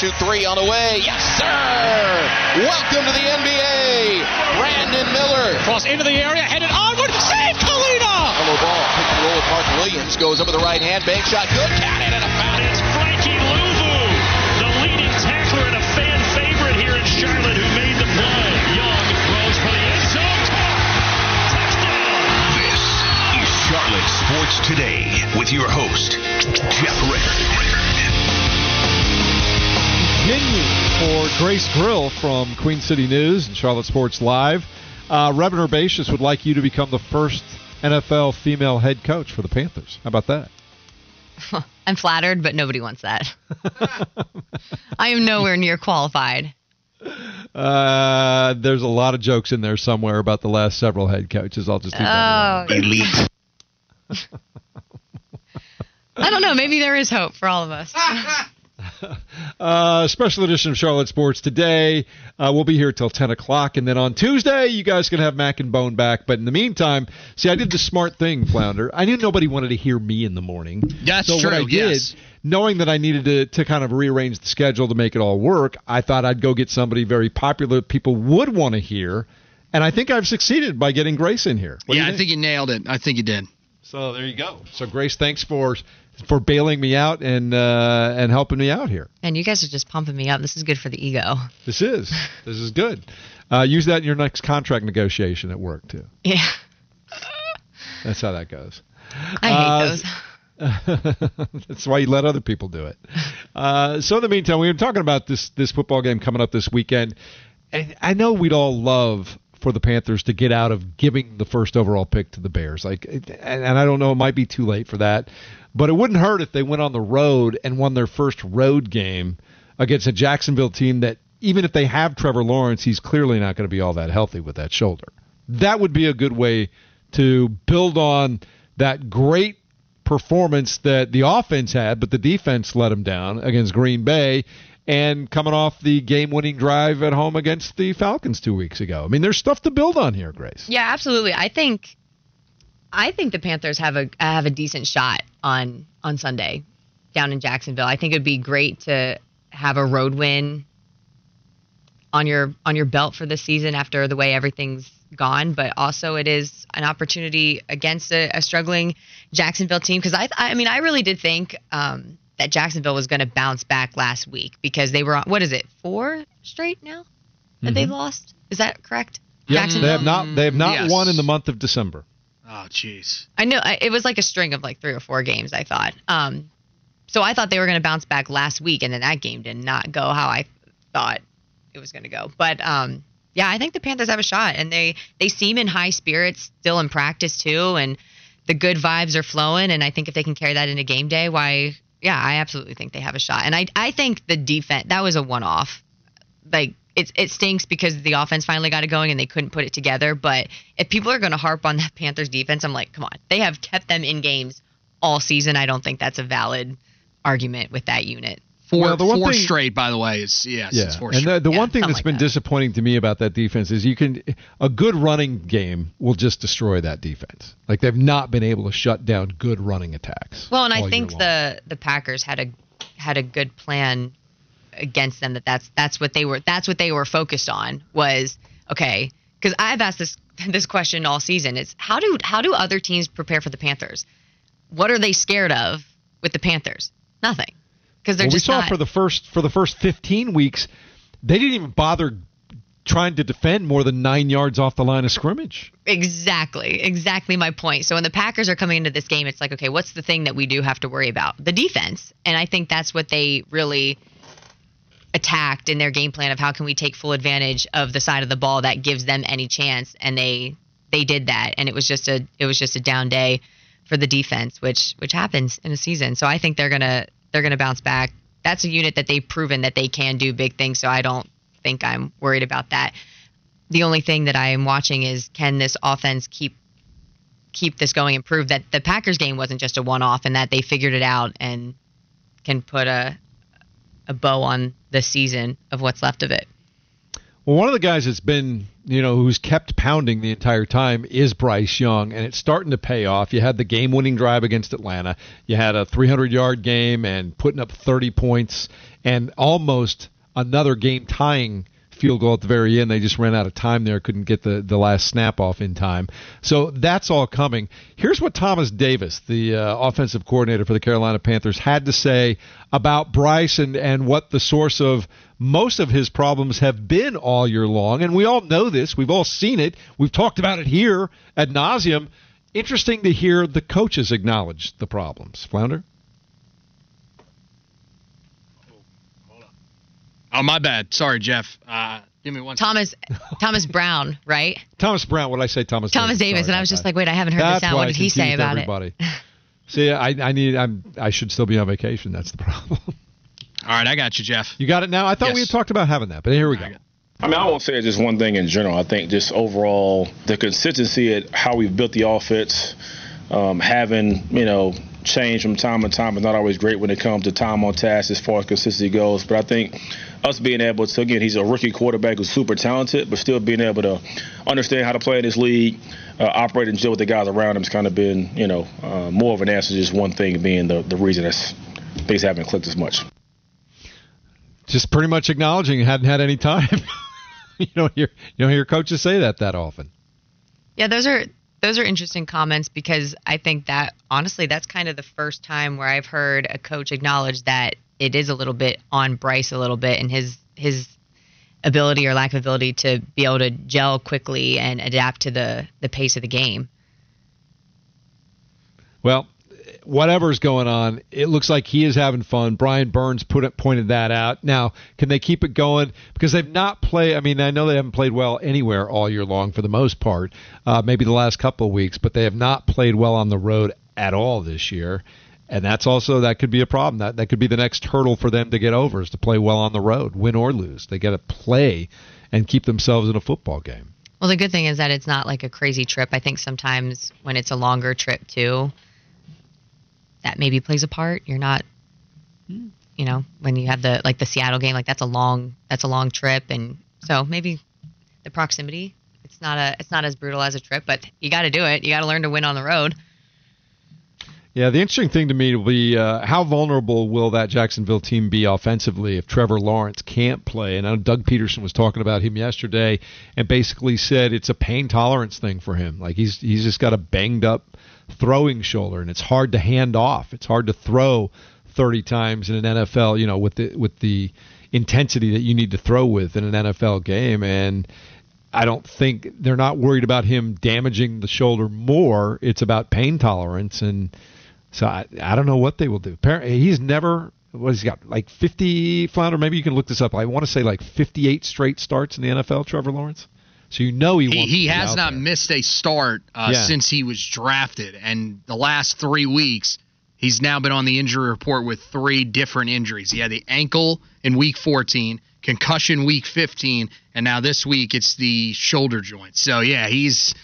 Shoot three on the way. Yes, sir. Welcome to the NBA. Brandon Miller. Cross into the area, headed onward. Save Kalina. Hello ball. Pick and roll with Mark Williams. Goes up with the right hand. Bank shot. Good. Cat in and a foul. It's Frankie Luvu, the leading tackler and a fan favorite here in Charlotte who made the play. Young throws for the end zone. Touchdown. This is Charlotte Sports Today with your host, Jeff Ritter. Continue for Grace Grill from Queen City News and Charlotte Sports Live. Uh, Reverend Herbaceous would like you to become the first NFL female head coach for the Panthers. How about that? I'm flattered, but nobody wants that. I am nowhere near qualified. Uh, there's a lot of jokes in there somewhere about the last several head coaches. I'll just leave that Oh, alone. Elite. I don't know. Maybe there is hope for all of us. Uh, special edition of Charlotte Sports today. Uh, we'll be here till 10 o'clock. And then on Tuesday, you guys can have Mac and Bone back. But in the meantime, see, I did the smart thing, Flounder. I knew nobody wanted to hear me in the morning. That's so true, What I did, yes. knowing that I needed to, to kind of rearrange the schedule to make it all work, I thought I'd go get somebody very popular people would want to hear. And I think I've succeeded by getting Grace in here. What yeah, you I think you nailed it. I think you did. So there you go. So Grace, thanks for for bailing me out and uh, and helping me out here. And you guys are just pumping me up. This is good for the ego. This is this is good. Uh, use that in your next contract negotiation at work too. Yeah, That's how that goes. I hate Uh, those. That's why you let other people do it. Uh, so in the meantime, we were talking about this this football game coming up this weekend, and I know we'd all love for the Panthers to get out of giving the first overall pick to the Bears. Like, and, and I don't know, it might be too late for that, but it wouldn't hurt if they went on the road and won their first road game against a Jacksonville team that, even if they have Trevor Lawrence, he's clearly not going to be all that healthy with that shoulder. That would be a good way to build on that great performance that the offense had, but the defense let them down against Green Bay and coming off the game winning drive at home against the Falcons two weeks ago. I mean, there's stuff to build on here, Grace. Yeah, absolutely. I think, I think the Panthers have a have a decent shot on on Sunday down in Jacksonville. I think it'd be great to have a road win on your on your belt for this season after the way everything's gone. But also, it is an opportunity against a, a struggling Jacksonville team because I I mean I really did think um, that Jacksonville was going to bounce back last week because they were on what is it four straight now that they've lost. Is that correct? Yep, they have not they have not Yes. won in the month of December. Oh, jeez. I know it was like a string of like three or four games. I thought. Um, so I thought they were going to bounce back last week, and then that game did not go how I thought it was going to go. But um, yeah, I think the Panthers have a shot, and they they seem in high spirits still in practice too, and the good vibes are flowing. And I think if they can carry that into game day, why? Yeah, I absolutely think they have a shot. And I I think the defense that was a one off. Like it it stinks because the offense finally got it going and they couldn't put it together. But if people are going to harp on that Panthers defense, I'm like, come on, they have kept them in games all season. I don't think that's a valid argument with that unit. Four, Well, the one four thing- straight, by the way. It's yes, Yeah, it's four and straight. the, the Yeah, one thing something that's like been that. disappointing to me about that defense is you can a good running game will just destroy that defense. Like they've not been able to shut down good running attacks. Well, and I think the the Packers had a had a good plan against them. That that's that's what they were that's what they were focused on was okay. Because I've asked this this question all season. It's how do how do other teams prepare for the Panthers? What are they scared of with the Panthers? Nothing. Because they're well, we saw not. for the first for the first 15 weeks, they didn't even bother trying to defend more than nine yards off the line of scrimmage. Exactly, exactly my point. So when the Packers are coming into this game, it's like, okay, what's the thing that we do have to worry about? The defense, and I think that's what they really attacked in their game plan of how can we take full advantage of the side of the ball that gives them any chance, and they they did that, and it was just a it was just a down day for the defense, which which happens in a season. So I think they're gonna they're gonna bounce back that's a unit that they've proven that they can do big things. So I don't think I'm worried about that. The only thing that I am watching is can this offense keep keep this going and prove that the Packers game wasn't just a one off and that they figured it out and can put a a bow on the season of what's left of it. Well, one of the guys that's been, you know, who's kept pounding the entire time is Bryce Young, and it's starting to pay off. You had the game winning drive against Atlanta, you had a 300 yard game and putting up 30 points, and almost another game tying field goal at the very end. They just ran out of time there, couldn't get the, the last snap off in time. So that's all coming. Here's what Thomas Davis, the uh, offensive coordinator for the Carolina Panthers, had to say about Bryce and, and what the source of most of his problems have been all year long. And we all know this. We've all seen it. We've talked about it here ad nauseum. Interesting to hear the coaches acknowledge the problems. Flounder? Oh, my bad. Sorry, Jeff. Uh, give me one. Thomas Thomas Brown, right? Thomas Brown. What did I say? Thomas. Thomas Davis, Davis, Sorry and I was just that. like, wait, I haven't heard That's this sound. What did he say about everybody. it? See, I, I need. I'm. I should still be on vacation. That's the problem. All right, I got you, Jeff. You got it now. I thought we had talked about having that, but here we go. I mean, I won't say it's just one thing in general. I think just overall the consistency at how we've built the offense, um, having you know change from time to time is not always great when it comes to time on task as far as consistency goes. But I think us being able to again, he's a rookie quarterback who's super talented, but still being able to understand how to play in this league, uh, operate and deal with the guys around him has kind of been you know uh, more of an answer. to Just one thing being the the reason that things haven't clicked as much. Just pretty much acknowledging you hadn't had any time. you don't hear you don't hear coaches say that that often. Yeah, those are those are interesting comments because I think that honestly that's kind of the first time where I've heard a coach acknowledge that it is a little bit on Bryce a little bit and his his ability or lack of ability to be able to gel quickly and adapt to the the pace of the game. Well, whatever's going on, it looks like he is having fun. Brian Burns put it, pointed that out. Now, can they keep it going? Because they've not played. I mean, I know they haven't played well anywhere all year long for the most part. Uh, maybe the last couple of weeks, but they have not played well on the road at all this year. And that's also that could be a problem. That that could be the next hurdle for them to get over is to play well on the road, win or lose. They got to play and keep themselves in a football game. Well, the good thing is that it's not like a crazy trip. I think sometimes when it's a longer trip too, that maybe plays a part. You're not, you know, when you have the like the Seattle game, like that's a long that's a long trip, and so maybe the proximity. It's not a it's not as brutal as a trip, but you got to do it. You got to learn to win on the road. Yeah, the interesting thing to me will be uh, how vulnerable will that Jacksonville team be offensively if Trevor Lawrence can't play? And I know Doug Pederson was talking about him yesterday and basically said it's a pain tolerance thing for him. Like he's he's just got a banged up throwing shoulder, and it's hard to hand off. It's hard to throw 30 times in an NFL, you know, with the with the intensity that you need to throw with in an NFL game, and I don't think they're not worried about him damaging the shoulder more. It's about pain tolerance, and so I, I don't know what they will do. Apparently, he's never what he's got like 50 flounder. Maybe you can look this up. I want to say like 58 straight starts in the NFL. Trevor Lawrence. So you know he He, he has not there. missed a start uh, Yeah. since he was drafted, and the last three weeks he's now been on the injury report with three different injuries. He had the ankle in week 14, concussion week 15, and now this week it's the shoulder joint. So yeah, he's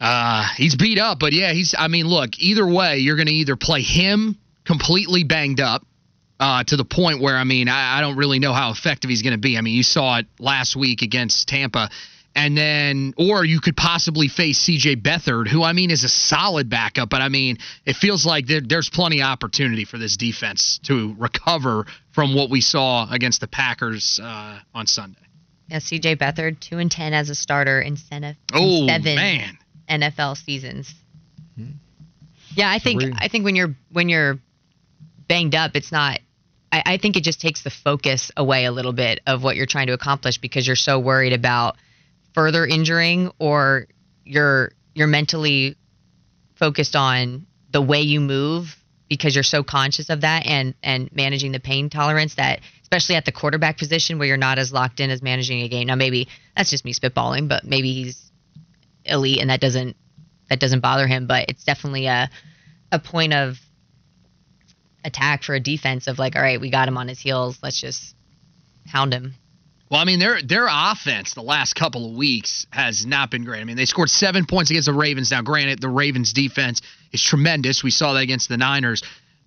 uh, he's beat up, but yeah, he's. I mean, look, either way, you're going to either play him completely banged up uh, to the point where I mean, I, I don't really know how effective he's going to be. I mean, you saw it last week against Tampa, and then, or you could possibly face C.J. Beathard, who I mean is a solid backup, but I mean, it feels like there, there's plenty of opportunity for this defense to recover from what we saw against the Packers uh, on Sunday. Yeah, C.J. Beathard, two and ten as a starter in seven, Oh seven man. NFL seasons. Hmm. Yeah, I think we- I think when you're when you're banged up, it's not. I, I think it just takes the focus away a little bit of what you're trying to accomplish because you're so worried about further injuring or you're you're mentally focused on the way you move because you're so conscious of that and and managing the pain tolerance that especially at the quarterback position where you're not as locked in as managing a game. Now maybe that's just me spitballing, but maybe he's elite and that doesn't that doesn't bother him, but it's definitely a a point of attack for a defense of like, all right, we got him on his heels. Let's just hound him. Well, I mean, their their offense the last couple of weeks has not been great. I mean, they scored seven points against the Ravens. Now, granted, the Ravens' defense is tremendous. We saw that against the Niners.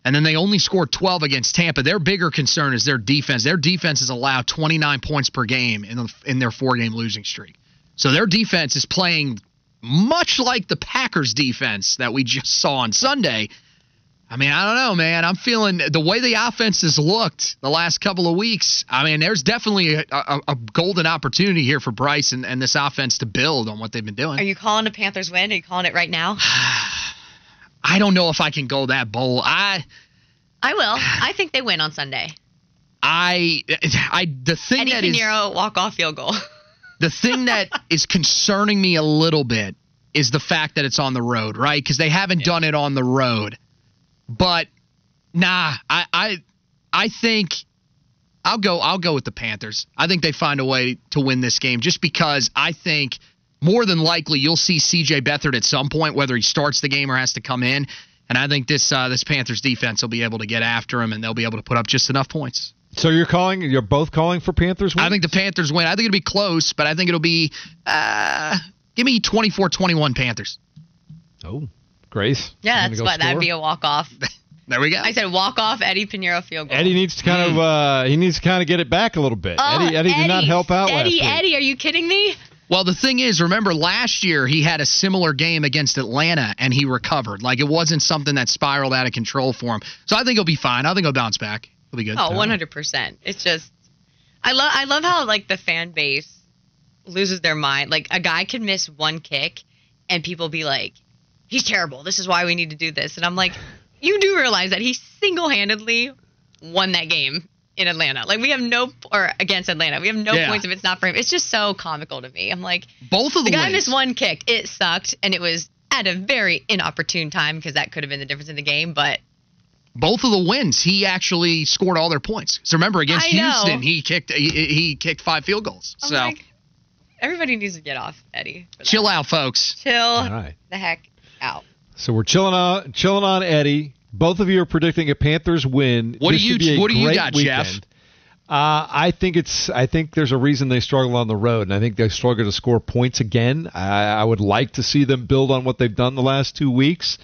And then they only scored 12 against Tampa. Their bigger concern is their defense. Their defense has allowed 29 points per game in, the, in their four game losing streak. So their defense is playing much like the Packers' defense that we just saw on Sunday. I mean, I don't know, man. I'm feeling the way the offense has looked the last couple of weeks. I mean, there's definitely a, a, a golden opportunity here for Bryce and, and this offense to build on what they've been doing. Are you calling a Panthers win? Are you calling it right now? I don't know if I can go that bold. I I will. I think they win on Sunday. I I the thing Eddie that is walk off field goal. the thing that is concerning me a little bit is the fact that it's on the road, right? Because they haven't done it on the road. But nah, I I I think I'll go I'll go with the Panthers. I think they find a way to win this game just because I think more than likely you'll see CJ Beathard at some point, whether he starts the game or has to come in. And I think this uh, this Panthers defense will be able to get after him, and they'll be able to put up just enough points. So you're calling? You're both calling for Panthers? Win? I think the Panthers win. I think it'll be close, but I think it'll be uh, give me 24-21 Panthers. Oh, Grace. Yeah, that's gonna what go that'd be a walk off. There we go. I said walk off Eddy Pineiro field goal. Eddie needs to kind of uh, he needs to kind of get it back a little bit. Oh, Eddie, Eddie did not help out Eddie, week. Eddie, are you kidding me? Well, the thing is, remember last year he had a similar game against Atlanta and he recovered. Like it wasn't something that spiraled out of control for him. So I think he'll be fine. I think he'll bounce back. Be good. Oh, 100%. It's just I love I love how like the fan base loses their mind. Like a guy can miss one kick and people be like, "He's terrible. This is why we need to do this." And I'm like, "You do realize that he single-handedly won that game in Atlanta. Like we have no or against Atlanta. We have no Yeah. points if it's not for him. It's just so comical to me. I'm like, Both of the, the guy wins. missed one kick. It sucked and it was at a very inopportune time because that could have been the difference in the game, but both of the wins, he actually scored all their points. So remember against I know. Houston, he kicked he, he kicked five field goals. I'm so like, everybody needs to get off Eddie. chill out, folks. chill All right. the heck out. So we're chilling on chilling on Eddie. Both of you are predicting a Panthers win. What do you- should be a what do you great got, Jeff? Uh, I think it's. I think there's a reason they struggle on the road, and I think they struggle to score points again. I, I would like to see them build on what they've done the last two weeks.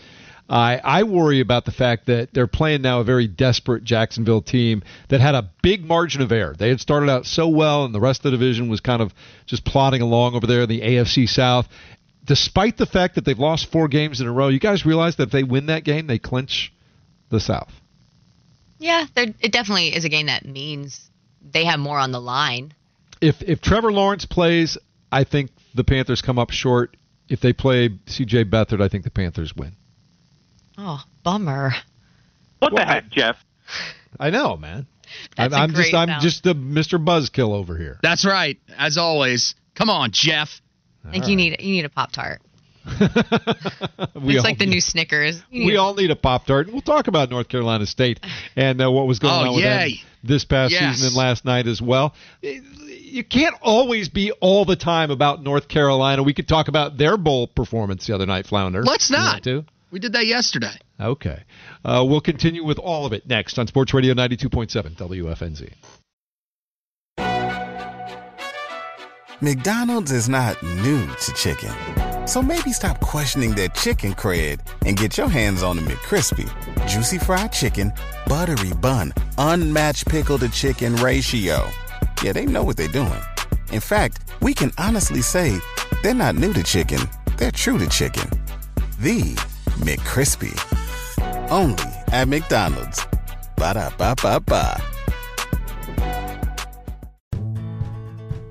I I worry about the fact that they're playing now a very desperate Jacksonville team that had a big margin of error. They had started out so well, and the rest of the division was kind of just plodding along over there in the AFC South. Despite the fact that they've lost four games in a row, you guys realize that if they win that game, they clinch the South. Yeah, there- it definitely is a game that means they have more on the line. if if Trevor Lawrence plays, I think the Panthers come up short. If they play C.J. Beathard, I think the Panthers win. Oh, bummer. What the heck, Jeff? I know, man. That's I'm, a I'm just great I'm sound. just the Mr. Buzzkill over here. That's right. As always. Come on, Jeff. I think you need you need a pop tart. It's like the need- new Snickers. We all need a pop tart. We'll talk about North Carolina State and uh, what was going Oh, on with them this past Yes. season and last night as well. You can't always be all the time about North Carolina. We could talk about their bowl performance the other night, Flounder. Let's You not. want to? We did that yesterday. Okay. Uh, we'll continue with all of it next on Sports Radio 92.7 WFNZ. McDonald's is not new to chicken. So maybe stop questioning their chicken cred and get your hands on the McCrispy. Juicy fried chicken, buttery bun, unmatched pickle to chicken ratio. Yeah, they know what they're doing. In fact, we can honestly say they're not new to chicken, they're true to chicken. The McCrispy. Only at McDonald's. Ba da ba ba ba.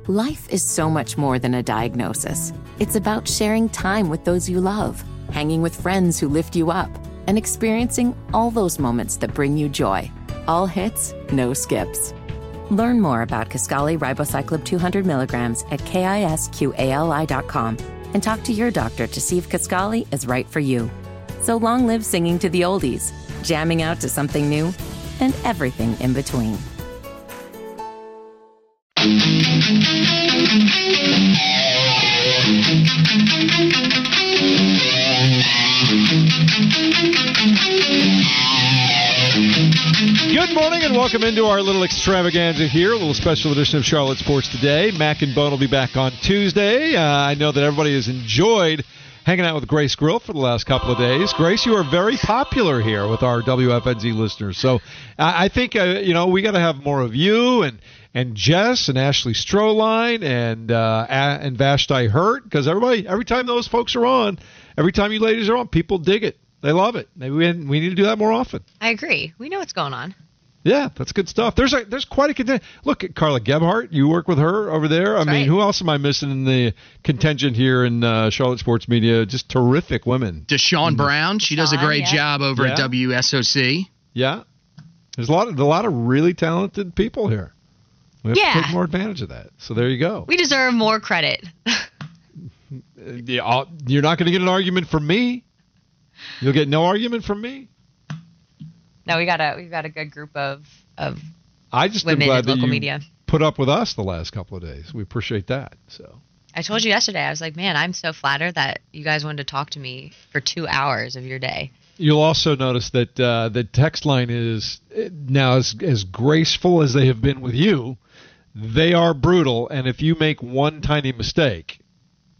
Life is so much more than a diagnosis. It's about sharing time with those you love, hanging with friends who lift you up, and experiencing all those moments that bring you joy. All hits, no skips. Learn more about Kisqali Ribociclib 200 milligrams at kisqali.com and talk to your doctor to see if Kisqali is right for you. So long live singing to the oldies, jamming out to something new, and everything in between. Good morning and welcome into our little extravaganza here, a little special edition of Charlotte Sports Today. Mac and Bone will be back on Tuesday. Uh, I know that everybody has enjoyed hanging out with Grace Grill for the last couple of days. Grace, you are very popular here with our WFNZ listeners. So I, I think, uh, you know, we got to have more of you and and Jess and Ashley Stroehlein and uh, and Vashti Hurt because everybody, every time those folks are on, every time you ladies are on, people dig it. They love it. Maybe we, we need to do that more often. I agree. We know what's going on. Yeah, that's good stuff. There's a there's quite a contingent. Look at Carla Gebhardt. You work with her over there. I That's mean, right. who else am I missing in the contingent here in uh, Charlotte sports media? Just terrific women. Deshaun Brown, she does a Deshaun, great yeah. job over at WSOC. Yeah, there's a lot of a lot of really talented people here. We have to take more advantage of that. So there you go. We deserve more credit. Uh, yeah, you're not going to get an argument from me. You'll get no argument from me. No, we got a we've got a good group of of I just am women glad in that local you media. put up with us the last couple of days. We appreciate that. So. I told you yesterday. I was like, man, I'm so flattered that you guys wanted to talk to me for two hours of your day. You'll also notice that uh, the text line is now as as graceful as they have been with you. They are brutal, and if you make one tiny mistake,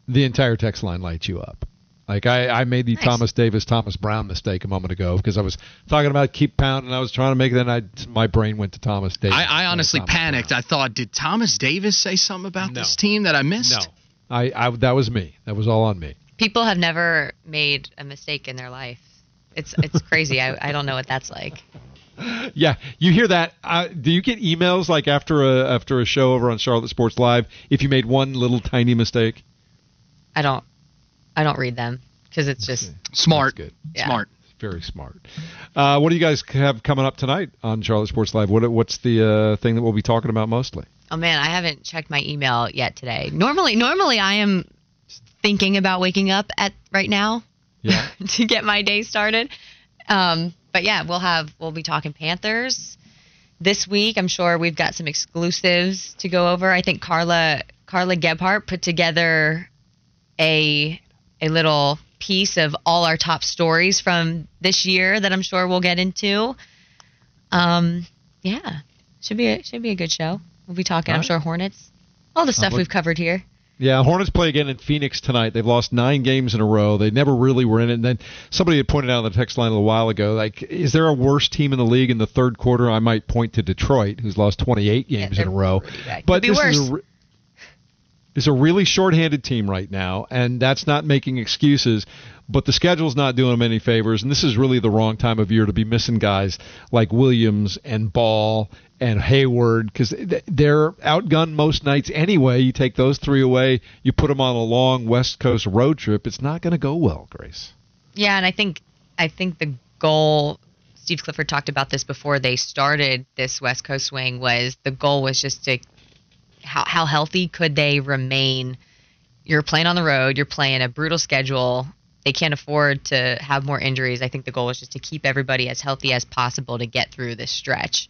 the entire text line lights you up. Like I, I made the Nice. Thomas Davis Thomas Brown mistake a moment ago because I was talking about keep pounding. I was trying to make it, and I my brain went to Thomas Davis. I, I honestly Thomas panicked. Brown. I thought, did Thomas Davis say something about No. this team that I missed? no, I, I that was me. That was all on me. People have never made a mistake in their life. It's it's crazy. I, I don't know what that's like. Yeah, you hear that? Uh, do you get emails like after a after a show over on Charlotte Sports Live if you made one little tiny mistake? I don't I don't read them because it's just Smart. That's good. Yeah. Smart. Very smart. Uh, what do you guys have coming up tonight on Charlotte Sports Live? What what's the uh, thing that we'll be talking about mostly? oh man, I haven't checked my email yet today. Normally normally I am thinking about waking up at right now Yeah. to get my day started. Um, but yeah, we'll have we'll be talking Panthers this week. I'm sure we've got some exclusives to go over. I think Carla Carla Gebhart put together a a little piece of all our top stories from this year that I'm sure we'll get into. Um, yeah, should be a, should be a good show. We'll be talking. All I'm sure Hornets, all the stuff look- we've covered here. Yeah, Hornets play again in Phoenix tonight. They've lost nine games in a row. They never really were in it. And then somebody had pointed out on the text line a little while ago, like, is there a worse team in the league in the third quarter? I might point to Detroit, who's lost 28 games in a row. But this worse. is a, is a really shorthanded team right now, and that's not making excuses. But the schedule's not doing them any favors, and this is really the wrong time of year to be missing guys like Williams and Ball and Hayward because they're outgunned most nights anyway. You take those three away, you put them on a long West Coast road trip. It's not going to go well, Grace. Yeah, and I think I think the goal Steve Clifford talked about this before they started this West Coast swing was the goal was just to how how healthy could they remain? You're playing on the road, you're playing a brutal schedule. They can't afford to have more injuries. I think the goal is just to keep everybody as healthy as possible to get through this stretch.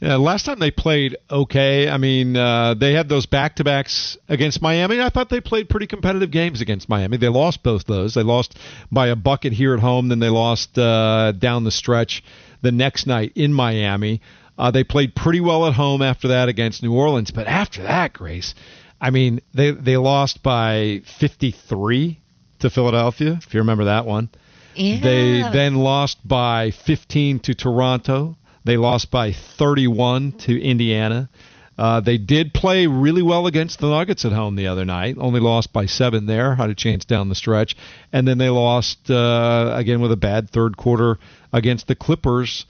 Yeah, last time they played okay. I mean, uh, they had those back to backs against Miami. I thought they played pretty competitive games against Miami. They lost both those. They lost by a bucket here at home, then they lost uh, down the stretch the next night in Miami. Uh, they played pretty well at home after that against New Orleans, but after that, Grace, I mean, they they lost by 53 to Philadelphia, if you remember that one. Yeah. They then lost by 15 to Toronto. They lost by 31 to Indiana. Uh, they did play really well against the Nuggets at home the other night. Only lost by seven there. Had a chance down the stretch, and then they lost uh, again with a bad third quarter against the Clippers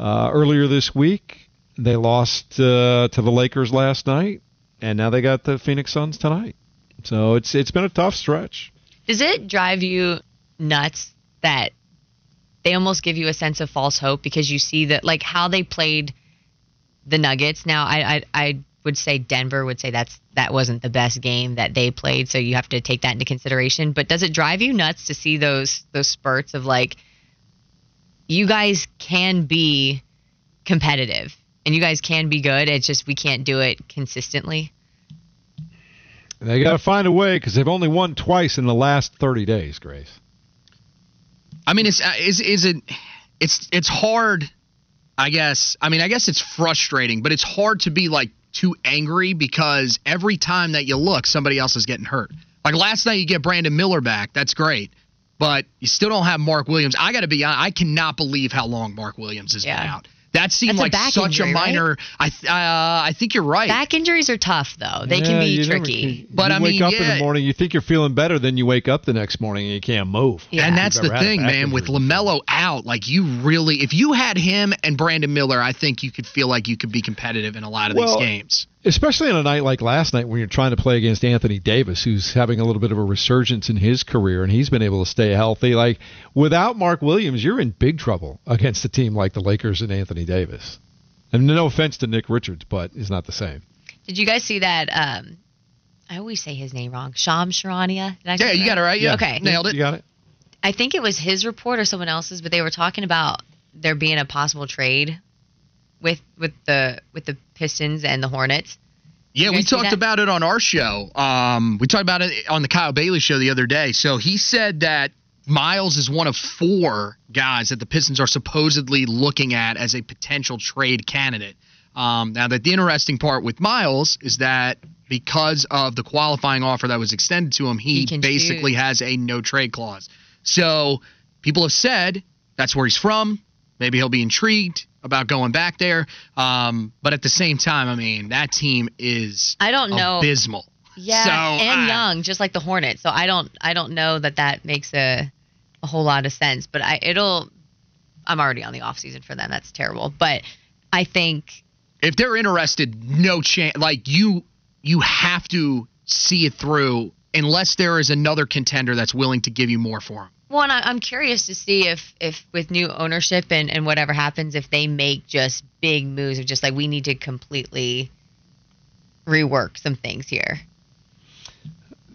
uh, earlier this week. They lost uh, to the Lakers last night, and now they got the Phoenix Suns tonight. So it's it's been a tough stretch. Does it drive you nuts that they almost give you a sense of false hope because you see that like how they played the Nuggets? Now, I I, I would say Denver would say that's that wasn't the best game that they played, so you have to take that into consideration. But does it drive you nuts to see those those spurts of like you guys can be competitive and you guys can be good. It's just we can't do it consistently. They got to find a way because they've only won twice in the last 30 days, Grace. I mean, it's uh, is is it it's it's hard. I guess I mean I guess it's frustrating, but it's hard to be like too angry because every time that you look, somebody else is getting hurt. Like last night, you get Brandon Miller back. That's great. But you still don't have Mark Williams. I got to be honest, I cannot believe how long Mark Williams has Yeah. been out. That seemed That's like back such injury, a minor. I th- uh, I think you're right. Back injuries are tough though. They Yeah, can be you never tricky. can- But you I wake mean, up in the morning, you think you're feeling better, then you wake up the next morning and you can't move. Yeah. And that's the ever had a thing, man. With. Lamelo out, like you really, if you had him and Brandon Miller, I think you could feel like you could be competitive in a lot of Well, these games. Especially on a night like last night when you're trying to play against Anthony Davis, who's having a little bit of a resurgence in his career, and he's been able to stay healthy. Like without Mark Williams, you're in big trouble against a team like the Lakers and Anthony Davis. And no offense to Nick Richards, but it's not the same. Did you guys see that? Um, I always say his name wrong. Sham Charania. Did I say Yeah, you got it right. Yeah, Okay. nailed it. You got it. I think it was his report or someone else's, but they were talking about there being a possible trade with with the with the Pistons and the Hornets. Yeah, we talked about it on our show. Um, we talked about it on the Kyle Bailey show the other day. So he said that Miles is one of four guys that the Pistons are supposedly looking at as a potential trade candidate. Um, now, that the interesting part with Miles is that because of the qualifying offer that was extended to him, he, He basically has a no trade clause. So people have said that's where he's from. Maybe he'll be intrigued about going back there. Um, but at the same time, I mean, that team is I don't know. abysmal. Yeah, So, and I- young, just like the Hornets. So I don't I don't know that that makes a a whole lot of sense. But I it'll. I'm already on the off season for them. That's terrible. But I think If they're interested, no chance. Like you, you have to see it through unless there is another contender that's willing to give you more for him. Well, and I, I'm curious to see if, if with new ownership and, and whatever happens, if they make just big moves of just like we need to completely rework some things here.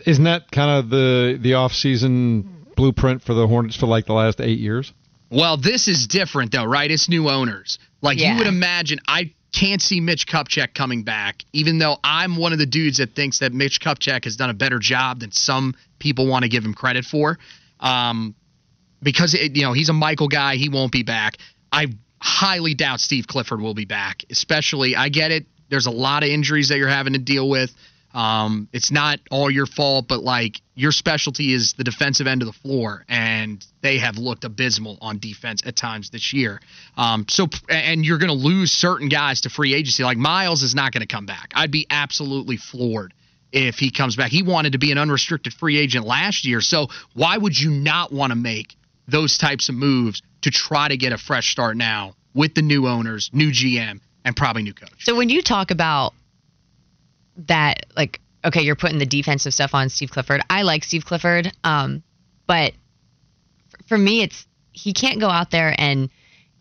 Isn't that kind of the the off season blueprint for the Hornets for like the last eight years? Well, this is different though, right? It's new owners. Like Yeah. you would imagine, I can't see Mitch Kupchak coming back, even though I'm one of the dudes that thinks that Mitch Kupchak has done a better job than some people want to give him credit for. Um, because it, you know he's a Michael guy, he won't be back. I highly doubt Steve Clifford will be back. Especially, I get it. There's a lot of injuries that you're having to deal with. Um, it's not all your fault, but like your specialty is the defensive end of the floor, and they have looked abysmal on defense at times this year. Um, so, and you're going to lose certain guys to free agency. Like Miles is not going to come back. I'd be absolutely floored if he comes back. He wanted to be an unrestricted free agent last year, so why would you not want to make those types of moves to try to get a fresh start now with the new owners, new GM, and probably new coach? So when you talk about that, like, okay, you're putting the defensive stuff on Steve Clifford. I like Steve Clifford, um, but for me, it's he can't go out there and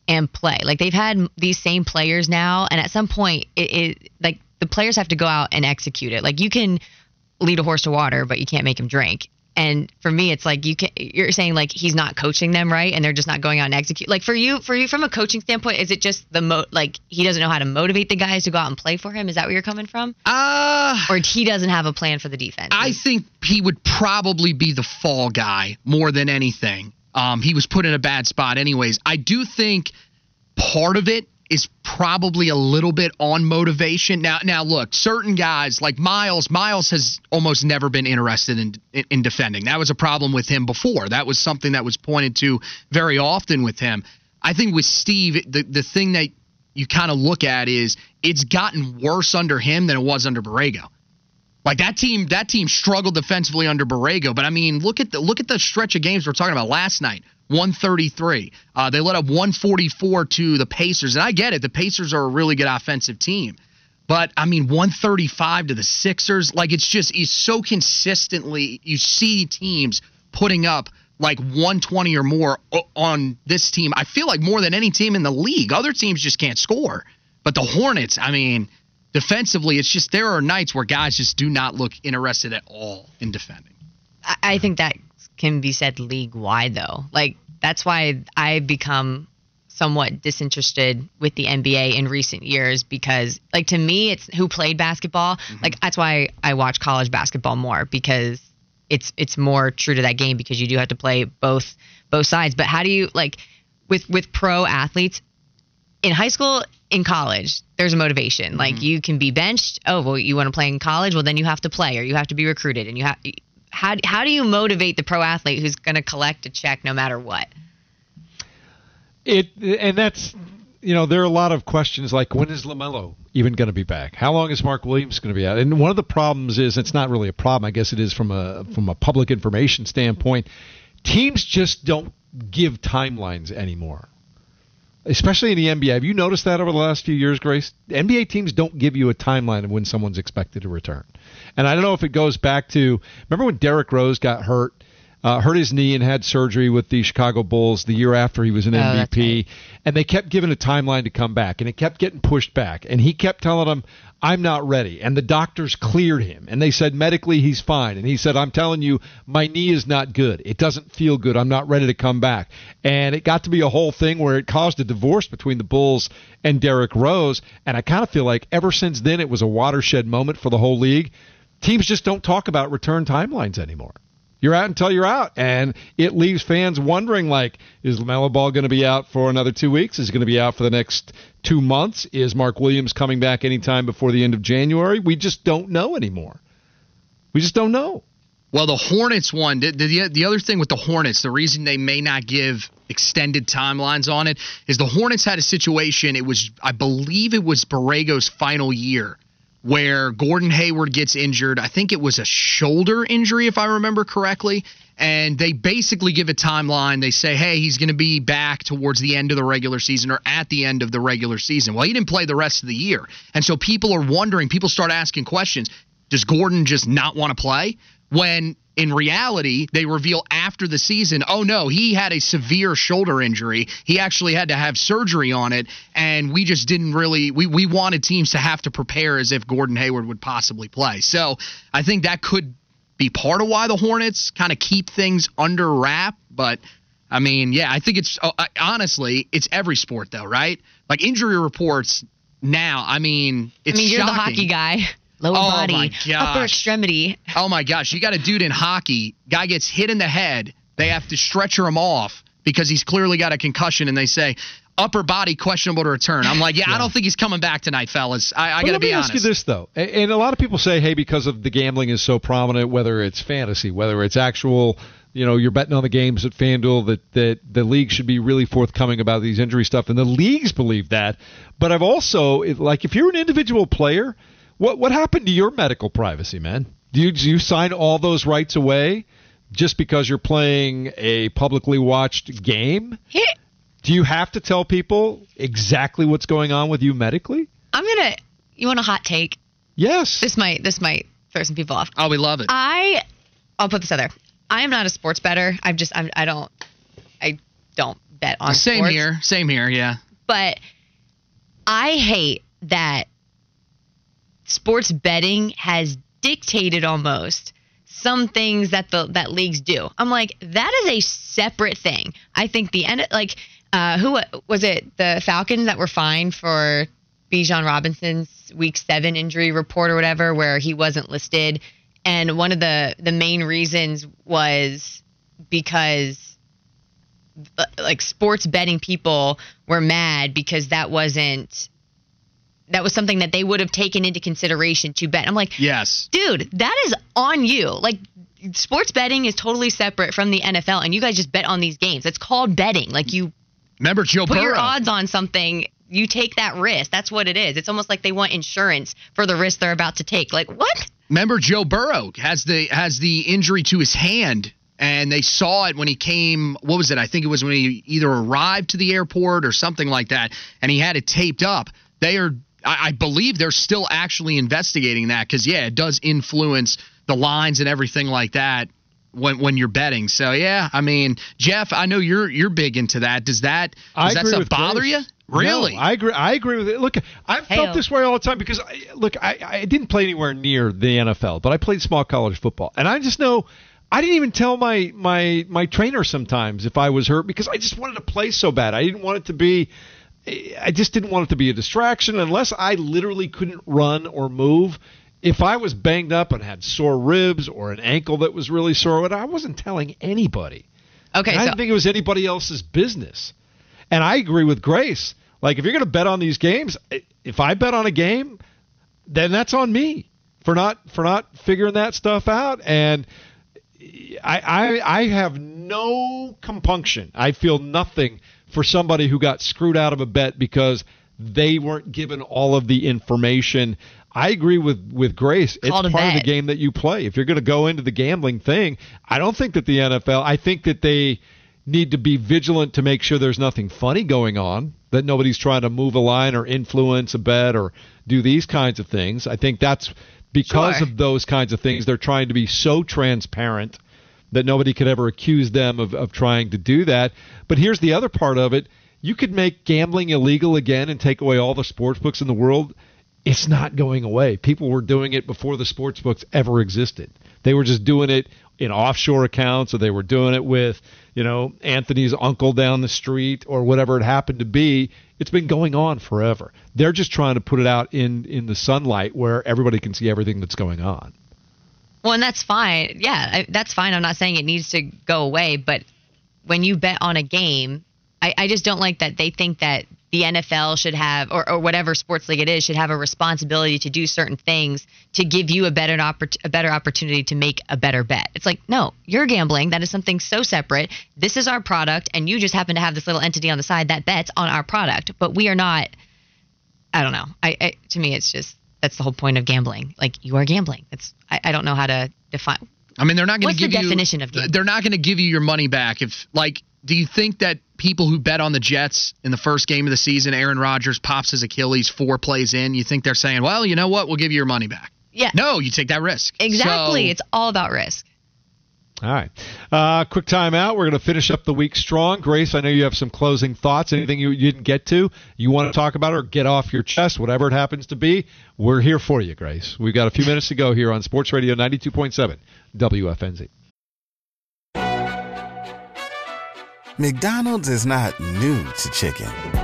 and play. Like they've had these same players now, and at some point, it, it like the players have to go out and execute it. Like you can lead a horse to water, but you can't make him drink. And for me, it's like you can. You're saying like he's not coaching them right, and they're just not going out and execute. Like for you, for you, from a coaching standpoint, is it just the mo? Like he doesn't know how to motivate the guys to go out and play for him? Is that where you're coming from? Uh, Or he doesn't have a plan for the defense? I think he would probably be the fall guy more than anything. Um, he was put in a bad spot, anyways. I do think part of it is probably a little bit on motivation. Now, now look, certain guys like Miles. Miles has almost never been interested in, in in defending. That was a problem with him before. That was something that was pointed to very often with him. I think with Steve, the the thing that you kind of look at is it's gotten worse under him than it was under Borrego. Like that team, that team struggled defensively under Borrego. But I mean, look at the look at the stretch of games we're talking about last night. 133. Uh, they let up 144 to the Pacers, and I get it. The Pacers are a really good offensive team, but I mean, 135 to the Sixers. Like it's just it's so consistently. You see teams putting up like 120 or more on this team. I feel like more than any team in the league. Other teams just can't score. But the Hornets, I mean, defensively, it's just there are nights where guys just do not look interested at all in defending. I, I think that can be said league wide though. Like that's why I've become somewhat disinterested with the NBA in recent years because like to me it's who played basketball. Mm-hmm. Like that's why I watch college basketball more because it's it's more true to that game because you do have to play both both sides. But how do you like with with pro athletes in high school, in college, there's a motivation. Like mm-hmm. you can be benched. Oh, well, you want to play in college? Well, then you have to play, or you have to be recruited, and you have. How how do you motivate the pro athlete who's going to collect a check no matter what? It and that's you know there are a lot of questions like when is Lamelo even going to be back? How long is Mark Williams going to be out? And one of the problems is it's not really a problem. I guess it is from a from a public information standpoint. Teams just don't give timelines anymore. Especially in the NBA. Have you noticed that over the last few years, Grace? NBA teams don't give you a timeline of when someone's expected to return. And I don't know if it goes back to remember when Derrick Rose got hurt uh, hurt his knee and had surgery with the Chicago Bulls the year after he was an Oh, MVP. right. And they kept giving a timeline to come back, and it kept getting pushed back. And he kept telling them, I'm not ready. And the doctors cleared him, and they said medically he's fine. And he said, I'm telling you, my knee is not good. It doesn't feel good. I'm not ready to come back. And it got to be a whole thing where it caused a divorce between the Bulls and Derrick Rose. And I kind of feel like ever since then, it was a watershed moment for the whole league. Teams just don't talk about return timelines anymore. You're out until you're out, and it leaves fans wondering: like, is Lamelo Ball going to be out for another two weeks? Is he going to be out for the next two months? Is Mark Williams coming back anytime before the end of January? We just don't know anymore. We just don't know. Well, the Hornets one, the, the, the other thing with the Hornets, the reason they may not give extended timelines on it is the Hornets had a situation. It was, I believe it was Borrego's final year where Gordon Hayward gets injured. I think it was a shoulder injury, if I remember correctly. And they basically give a timeline. They say, hey, he's going to be back towards the end of the regular season or at the end of the regular season. Well, he didn't play the rest of the year. And so people are wondering, people start asking questions. Does Gordon just not want to play? When in reality, they reveal after the season, oh no, he had a severe shoulder injury. He actually had to have surgery on it. And we just didn't really, we, we wanted teams to have to prepare as if Gordon Hayward would possibly play. So I think that could be part of why the Hornets kind of keep things under wrap. But I mean, yeah, I think it's uh, honestly, it's every sport though, right? Like injury reports now, I mean, it's I mean, you're shocking. the hockey guy. Lower Oh, body, my upper extremity. Oh my gosh, you got a dude in hockey, guy gets hit in the head, they have to stretcher him off because he's clearly got a concussion, and they say upper body questionable to return. I'm like, yeah, I don't think he's coming back tonight, fellas. I, I But got to let be me ask you this though, and a lot of people say, hey, because of the gambling is so prominent, whether it's fantasy, whether it's actual, you know, you're betting on the games at FanDuel, that that the league should be really forthcoming about these injury stuff, and the leagues believe that. But I've also, like, if you're an individual player, what what happened to your medical privacy, man? Do you do you sign all those rights away just because you're playing a publicly watched game? Here, Do you have to tell people exactly what's going on with you medically? I'm gonna. You want a hot take? Yes. This might this might throw some people off. oh, we love it. I I'll put this out there. I am not a sports better. I've just I'm, I don't I don't bet on sports. Same sports. here. Same here. Yeah. But I hate that sports betting has dictated almost some things that the that leagues do. I'm like that is a separate thing. I think the end like uh who was it the Falcons that were fined for Bijan Robinson's week 7 injury report or whatever where he wasn't listed and one of the the main reasons was because uh, like sports betting people were mad because that wasn't that was something that they would have taken into consideration to bet. I'm like, Yes. dude, that is on you. Like sports betting is totally separate from the NFL and you guys just bet on these games. It's called betting. Like you Remember Joe put Burrow? your odds on something, you take that risk. That's what it is. It's almost like they want insurance for the risk they're about to take. Like what? Remember Joe Burrow has the has the injury to his hand and they saw it when he came what was it I think it was when he either arrived to the airport or something like that and he had it taped up they are I, I believe they're still actually investigating that because yeah it does influence the lines and everything like that when when you're betting so yeah I mean Jeff I know you're you're big into that does that I does that stuff bother Grace. you really No, I agree. I agree with it. Look, I've felt this way all the time because, I, look, I, I didn't play anywhere near the NFL, but I played small college football, and I just know I didn't even tell my my my trainer sometimes if I was hurt because I just wanted to play so bad. I didn't want it to be. I just didn't want it to be a distraction unless I literally couldn't run or move. If I was banged up and had sore ribs or an ankle that was really sore, I wasn't telling anybody. Okay, And I so didn't think it was anybody else's business. And I agree with Grace. Like if you're going to bet on these games, if I bet on a game, then that's on me for not for not figuring that stuff out. And I I, I have no compunction. I feel nothing for somebody who got screwed out of a bet because they weren't given all of the information. I agree with with Grace. It's part of the game that you play. If you're going to go into the gambling thing, I don't think that the NFL. I think that they need to be vigilant to make sure there's nothing funny going on, that nobody's trying to move a line or influence a bet or do these kinds of things. I think that's because Sure. of those kinds of things. They're trying to be so transparent that nobody could ever accuse them of, of trying to do that. But here's the other part of it you could make gambling illegal again and take away all the sports books in the world. It's not going away. People were doing it before the sports books ever existed. They were just doing it in offshore accounts or they were doing it with, you know, Anthony's uncle down the street or whatever it happened to be. It's been going on forever. They're just trying to put it out in in the sunlight where everybody can see everything that's going on. Well, and that's fine. Yeah, I, that's fine. I'm not saying it needs to go away, but when you bet on a game, I, I just don't like that they think that the NFL should have, or, or whatever sports league it is, should have a responsibility to do certain things to give you a better oppor- a better opportunity to make a better bet. It's like, no, you're gambling. That is something so separate. This is our product, and you just happen to have this little entity on the side that bets on our product, but we are not. I don't know. I, I to me, it's just that's the whole point of gambling. Like you are gambling. It's I, I don't know how to define. I mean, they're not going to the give you definition of gambling? They're not going to give you your money back if like. Do you think that people who bet on the Jets in the first game of the season, Aaron Rodgers pops his Achilles four plays in, you think they're saying, "Well, you know what? We'll give you your money back." Yeah. No, you take that risk. Exactly. So- it's all about risk. All right. Uh, quick timeout. We're going to finish up the week strong. Grace, I know you have some closing thoughts. Anything you, you didn't get to, you want to talk about or get off your chest, whatever it happens to be, we're here for you, Grace. We've got a few minutes to go here on Sports Radio 92.7 WFNZ. McDonald's is not new to chicken.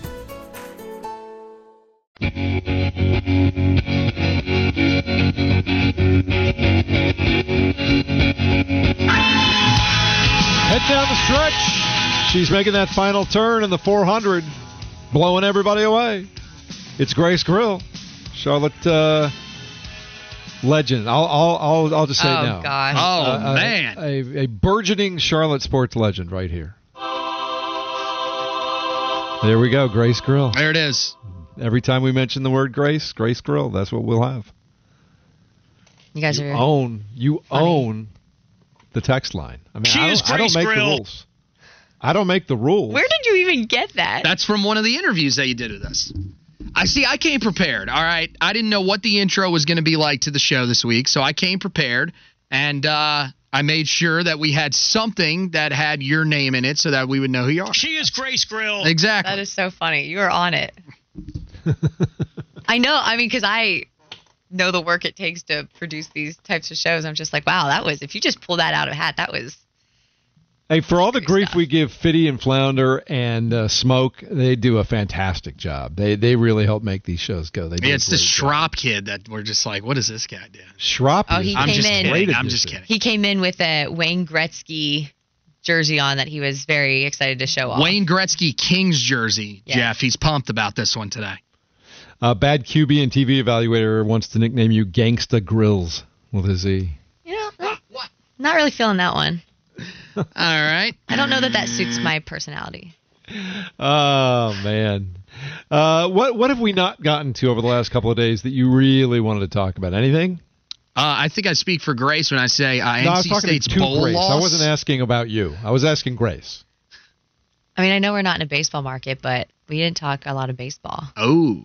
Head down the stretch. She's making that final turn in the 400, blowing everybody away. It's Grace Grill, Charlotte uh, legend. I'll, I'll, I'll, I'll just say Oh, it now. gosh. Oh Uh, man. a, a burgeoning Charlotte sports legend right here. There we go, Grace Grill. there it is. Every time we mention the word Grace, Grace Grill, that's what we'll have. You guys You are. own, you funny. own the text line. I mean, She I don't, I don't make Grill. the rules. I don't make the rules. Where did you even get that? That's from one of the interviews that you did with us. I see. I came prepared. All right. I didn't know what the intro was going to be like to the show this week, so I came prepared, and uh, I made sure that we had something that had your name in it, so that we would know who you are. She is Grace Grill. Exactly. That is so funny. You are on it. I know. I mean, because I know the work it takes to produce these types of shows. I'm just like, wow, that was, if you just pull that out of a hat, that was, Hey, for all the grief stuff. we give Fitty and Flounder and uh, Smoke, they do a fantastic job. They they really help make these shows go. They Yeah, it's the great job. Schropp kid that we're just like, what is this guy doing? Schropp. Oh, he I'm came just in- kidding. I'm just kidding. he came in with a Wayne Gretzky jersey on that he was very excited to show off. Wayne Gretzky Kings jersey, Yeah. Jeff. He's pumped about this one today. Uh, bad QB and TV evaluator wants to nickname you Gangsta Grills with his E. You know, not, not really feeling that one. All right. I don't know that that suits my personality. Oh man, uh, what what have we not gotten to over the last couple of days that you really wanted to talk about? Anything? Uh, I think I speak for Grace when I say uh, No, I was NC talking State's to bowl Grace. loss. I wasn't asking about you. I was asking Grace. I mean, I know we're not in a baseball market, but we didn't talk a lot of baseball. Oh.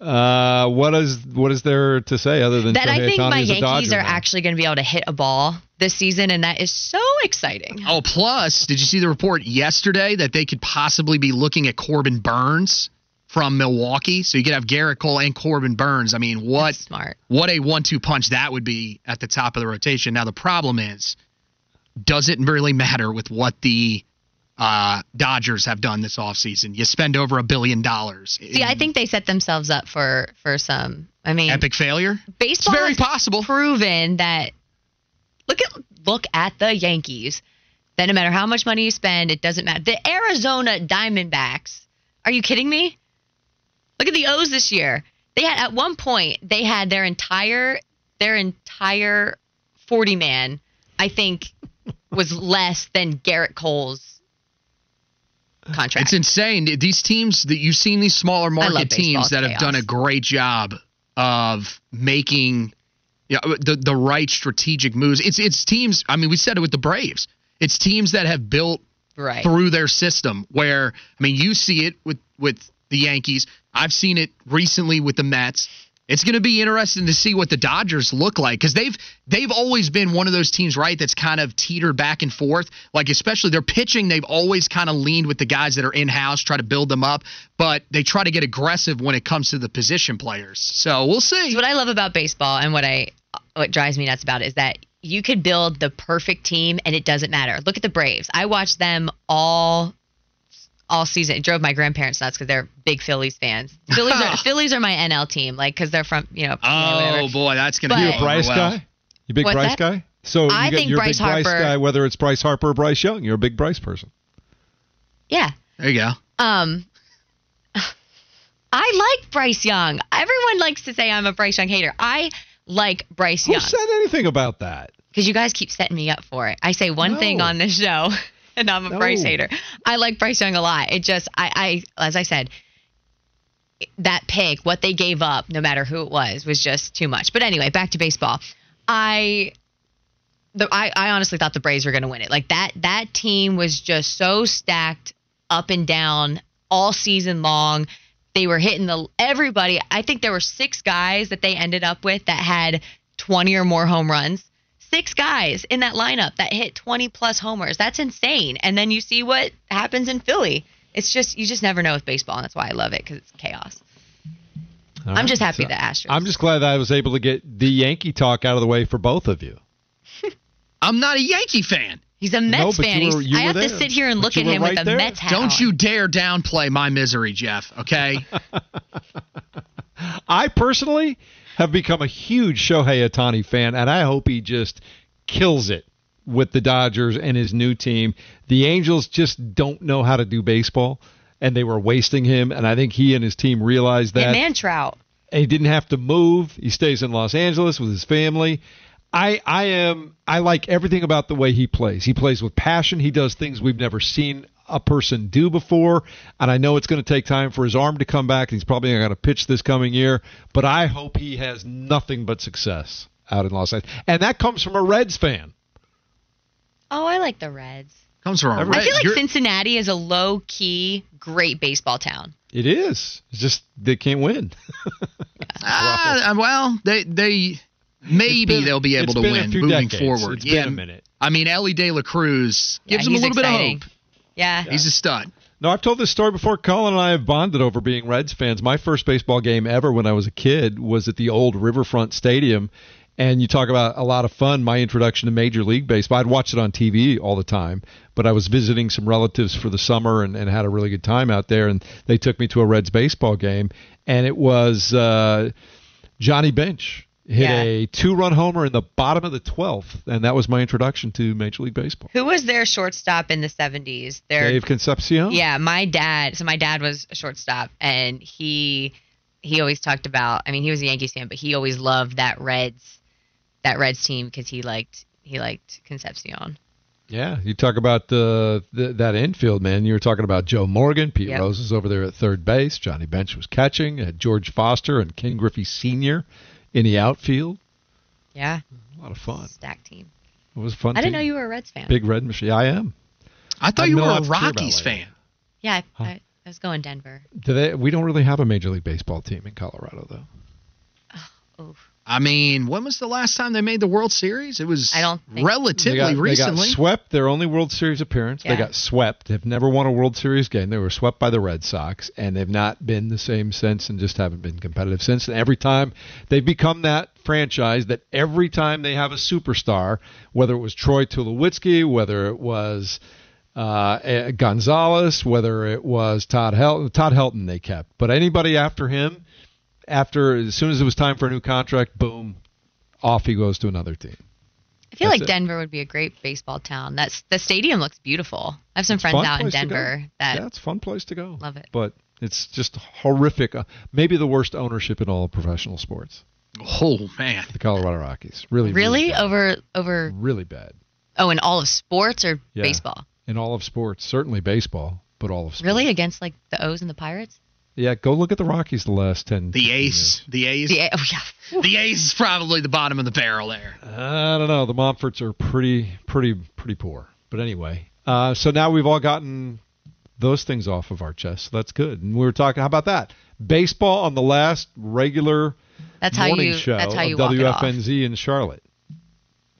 Uh, what is what is there to say other than that? I think my Yankees are now? actually going to be able to hit a ball this season, and that is so exciting. Oh, plus, did you see the report yesterday that they could possibly be looking at Corbin Burnes from Milwaukee? So you could have Gerrit Cole and Corbin Burnes. I mean, what smart? What a one-two punch that would be at the top of the rotation. Now the problem is, does it really matter with what the uh, Dodgers have done this offseason? You spend over a billion dollars. See, I think they set themselves up for for some. I mean, Epic failure. baseball It's very possible. proven that look at look at the Yankees. That no matter how much money you spend, it doesn't matter. The Arizona Diamondbacks. Are you kidding me? Look at the O's this year. They had at one point they had their entire their entire 40 man, I think, was less than Gerrit Cole's contract. It's insane. These teams that you've seen these smaller market teams that have chaos. done a great job of making yeah, the the right strategic moves. It's it's teams. I mean, we said it with the Braves. It's teams that have built right. through their system. Where I mean, you see it with with the Yankees. I've seen it recently with the Mets. It's going to be interesting to see what the Dodgers look like because they've they've always been one of those teams, right? That's kind of teetered back and forth. Like especially their pitching, they've always kind of leaned with the guys that are in house, try to build them up, but they try to get aggressive when it comes to the position players. So we'll see. So what I love about baseball and what I what drives me nuts about it is that you could build the perfect team and it doesn't matter. Look at the Braves. I watched them all all season. It drove my grandparents nuts because they're big Phillies fans. Phillies are Phillies are my NL team, like because they're from you know. Oh whatever. boy, that's going to But- be a Bryce well. guy? You big What's Bryce that? guy? So you I get, think you're Bryce a big Bryce Harper- guy, whether it's Bryce Harper or Bryce Young. You're a big Bryce person. Yeah. There you go. Um. I like Bryce Young. Everyone likes to say I'm a Bryce Young hater. I like Bryce Who Young Who said anything about that? because you guys keep setting me up for it. I say one thing on this show, and I'm a Bryce hater. I like Bryce Young a lot. It just, I, I, as I said, that pick, what they gave up, no matter who it was, was just too much. But anyway, back to baseball. I, the, I, I honestly thought the Braves were going to win it. Like that, that team was just so stacked up and down all season long. They were hitting the everybody. I think there were six guys that they ended up with that had 20 or more home runs. Six guys in that lineup that hit 20 plus homers. That's insane. And then you see what happens in Philly. It's just you just never know with baseball, and that's why I love it because it's chaos. All I'm right, just happy so the Astros. I'm just glad that I was able to get the Yankee talk out of the way for both of you. I'm not a Yankee fan. He's a Mets but fan. you were- you I were have to sit here and But look at him right with a there. Mets hat. Don't you dare downplay my misery, Jeff. Okay. I personally have become a huge Shohei Ohtani fan, and I hope he just kills it with the Dodgers and his new team. The Angels just don't know how to do baseball, and they were wasting him. And I think he and his team realized that. And man Trout. and he didn't have to move. He stays in Los Angeles with his family. I I am I like everything about the way he plays. He plays with passion. He does things we've never seen a person do before. And I know it's going to take time for his arm to come back. He's probably going to pitch this coming year, but I hope he has nothing but success out in Los Angeles. And that comes from a Reds fan. Oh, I like the Reds. Comes from a I red. feel like You're- Cincinnati is a low key, great baseball town. It is. It's just they can't win. Ah, well, they they maybe been- they'll be able to win moving decades. forward. It's yeah, been a minute. I mean, Elly De La Cruz Yeah, gives him a little exciting. bit of hope. Yeah. He's a stud. No, I've told this story before. Colin and I have bonded over being Reds fans. My first baseball game ever when I was a kid was at the old Riverfront Stadium. And you talk about a lot of fun. My introduction to Major League Baseball, I'd watch it on TV all the time, but I was visiting some relatives for the summer and, and had a really good time out there. And they took me to a Reds baseball game, and it was uh, Johnny Bench hit Yeah. a two-run homer in the bottom of the twelfth, and that was my introduction to Major League Baseball. Who was their shortstop in the 70s? Their Dave Concepcion. Yeah, my dad. So my dad was a shortstop, and he he always talked about. I mean, he was a Yankees fan, but he always loved that Reds that Reds team because he liked he liked Concepcion. Yeah, you talk about uh, th- that infield, man. You were talking about Joe Morgan. Pete Yep. Rose was over there at third base. Johnny Bench was catching. Had George Foster and Ken Griffey Sr. in the outfield. Yeah. A lot of fun. Stack team. It was a fun. I didn't team. know you were a Reds fan. Big red machine. I am. I thought I you were a lots to hear about Rockies fan. Yeah, I, I, I was going Denver. Do they? We don't really have a major league baseball team in Colorado, though. Oh, I mean, when was the last time they made the World Series? It was I don't think- relatively They got, they got recently. swept their only World Series appearance. They got swept. They've never won a World Series game. They were swept by the Red Sox, and they've not been the same since, and just haven't been competitive since. And every time they've become that franchise that every time they have a superstar, whether it was Troy Tulowitzki, whether it was uh, eh, Gonzalez, whether it was Todd Helton, Todd Helton they kept, but anybody after him, after as soon as it was time for a new contract, boom, off he goes to another team. I feel That's like it. Denver would be a great baseball town. That's the stadium looks beautiful. I have some friends out in place to go. Denver that yeah, it's a fun place to go. love it. But it's just horrific. Uh, maybe the worst ownership in all of professional sports. oh man, The Colorado Rockies, really, Really really bad. over over really bad oh in all of sports or Yeah. baseball? in all of sports. Certainly baseball, but all of sports. Really against like the O's and the Pirates? Yeah, go look at the Rockies the last ten. the A's, the A's, The oh yeah. the A's is probably the bottom of the barrel there. I don't know. The Monforts are pretty, pretty, pretty poor. But anyway, uh, so now we've all gotten those things off of our chest. So that's good. And we were talking. How about that? Baseball on the last regular That's how morning you show that's how you of walk it off. WFNZ in Charlotte.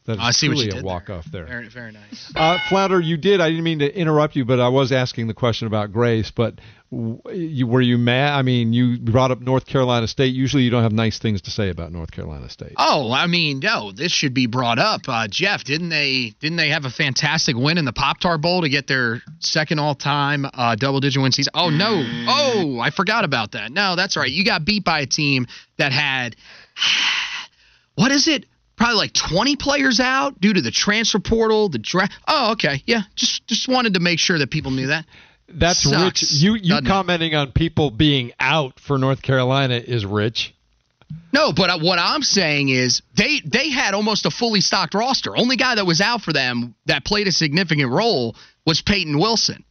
That is I see what you a did walk there. off there. Very, very nice. Uh, Flounder, you did. I didn't mean to interrupt you, but I was asking the question about Grace. But w- you, were you mad? I mean, you brought up North Carolina State. Usually, you don't have nice things to say about North Carolina State. Oh, I mean, no, this should be brought up. Uh, Jeff, didn't they didn't they have a fantastic win in the Pop Tart Bowl to get their second all time uh, double digit win season? Oh no, oh I forgot about that. No, that's right. You got beat by a team that had what is it? Probably like 20 players out due to the transfer portal, the draft. Oh, okay, yeah. Just just wanted to make sure that people knew that. That's Sucks, rich. You you doesn't it? commenting on people being out for North Carolina is rich. No, but uh, what I'm saying is they they had almost a fully stocked roster. Only guy that was out for them that played a significant role was Peyton Wilson,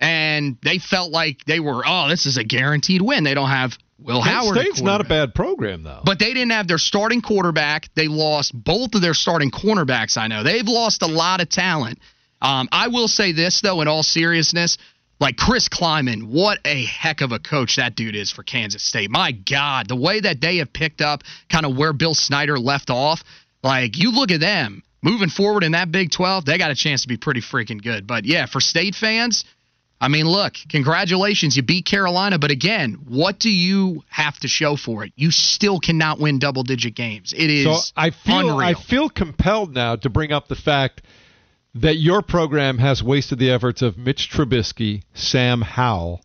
and they felt like they were oh this is a guaranteed win. They don't have Will Howard. at State's not a bad program though. But they didn't have their starting quarterback. They lost both of their starting cornerbacks. I know they've lost a lot of talent. Um, I will say this though, in all seriousness, like Chris Klieman, what a heck of a coach that dude is for Kansas State. My God, the way that they have picked up kind of where Bill Snyder left off. Like you look at them moving forward in that Big 12, they got a chance to be pretty freaking good. But yeah, for State fans. I mean, look, congratulations. You beat Carolina, but again, what do you have to show for it? You still cannot win double digit games. It is so I feel unreal. I feel compelled now to bring up the fact that your program has wasted the efforts of Mitch Trubisky, Sam Howell,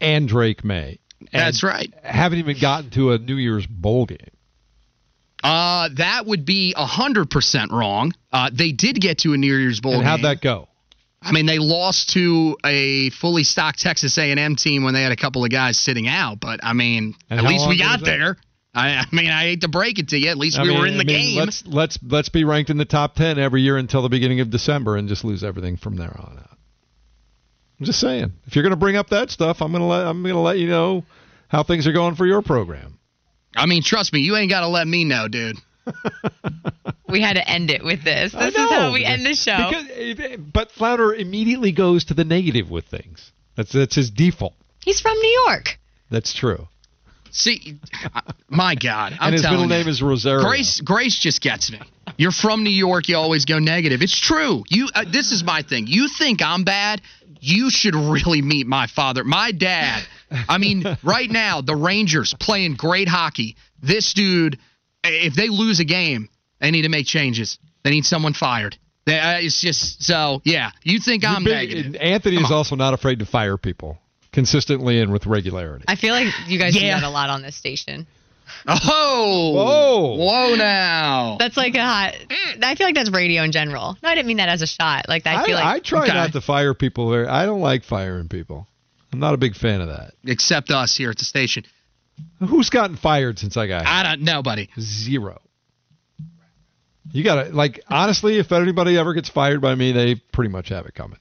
and Drake Maye. And That's right. Haven't even gotten to a New Year's bowl game. Uh, that would be 100% wrong. Uh, they did get to a New Year's Bowl and how'd game. that go? I mean, they lost to a fully stocked Texas A&M team when they had a couple of guys sitting out. But I mean, And at least we got there. that? There. I, I mean, I hate to break it to you. At least I we mean- were in the I mean, game. Let's let's let's be ranked in the top ten every year until the beginning of December, and just lose everything from there on out. I'm just saying, if you're going to bring up that stuff, I'm gonna let I'm gonna let you know how things are going for your program. I mean, trust me, you ain't got to let me know, dude. We had to end it with this. This is how we end the show. Because, but Flounder immediately goes to the negative with things. That's that's his default. He's from New York. That's true. See, my God, I'm and his middle you. name is Rosario. Grace Grace just gets me. You're from New York. You always go negative. It's true. You. Uh, this is my thing. You think I'm bad? You should really meet my father. My dad. I mean, right now the Rangers playing great hockey. This dude, if they lose a game, they need to make changes. They need someone fired. They, uh, it's just so. Yeah. You think You're I'm big- negative? Anthony Come is on. also not afraid to fire people consistently and with regularity. I feel like you guys do that a lot on this station. Oh. Whoa. Whoa now. That's like a hot. Mm, I feel like that's radio in general. No, I didn't mean that as a shot. Like I I, feel like I try Okay. not to fire people. Very, I don't like firing people. I'm not a big fan of that. Except us here at the station. Who's gotten fired since I got here? I don't know, buddy. Zero. You gotta like honestly, if anybody ever gets fired by me, they pretty much have it coming.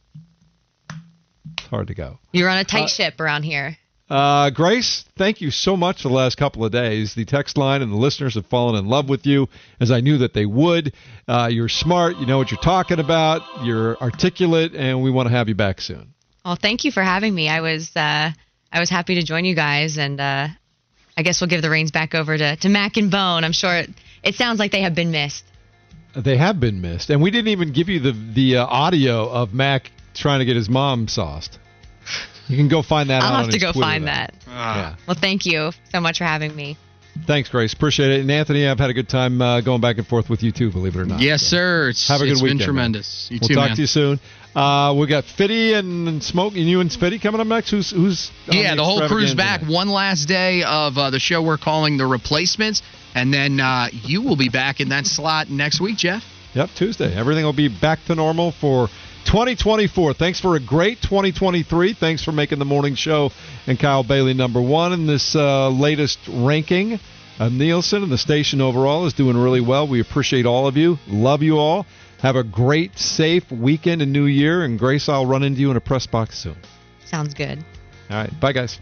Hard to go. you're on a tight Uh, ship around here. Uh, Grace, thank you so much for the last couple of days. The text line and the listeners have fallen in love with you, as I knew that they would. Uh, you're smart. You know what you're talking about. You're articulate, and we want to have you back soon. Well, thank you for having me. I was uh, I was happy to join you guys, and uh, I guess we'll give the reins back over to, to Mac and Bone. I'm sure it, it sounds like they have been missed. They have been missed, and we didn't even give you the the uh, audio of Mac trying to get his mom sauced. You can go find that. Out. I'll out have on to his go Twitter, find though. that. Yeah. Well, thank you so much for having me. Thanks, Grace. Appreciate it. And Anthony, I've had a good time uh, going back and forth with you too. Believe it or not. Yes, So, sir. It's, Have a good it's weekend. been man. tremendous. You we'll too, talk man. to you soon. Uh, we got Fitty and Smoke and you and Fitty coming up next. Who's who's? Yeah, the whole crew's back. next? One last day of uh, the show we're calling The Replacements. And then uh, you will be back in that slot next week, Jeff. Yep, Tuesday. Everything will be back to normal for 2024. Thanks for a great 2023. Thanks for making the morning show and Kyle Bailey number one in this uh, latest ranking. Uh, Nielsen and the station overall is doing really well. We appreciate all of you. Love you all. Have a great, safe weekend and new year. And Grace, I'll run into you in a press box soon. Sounds good. All right. Bye, guys.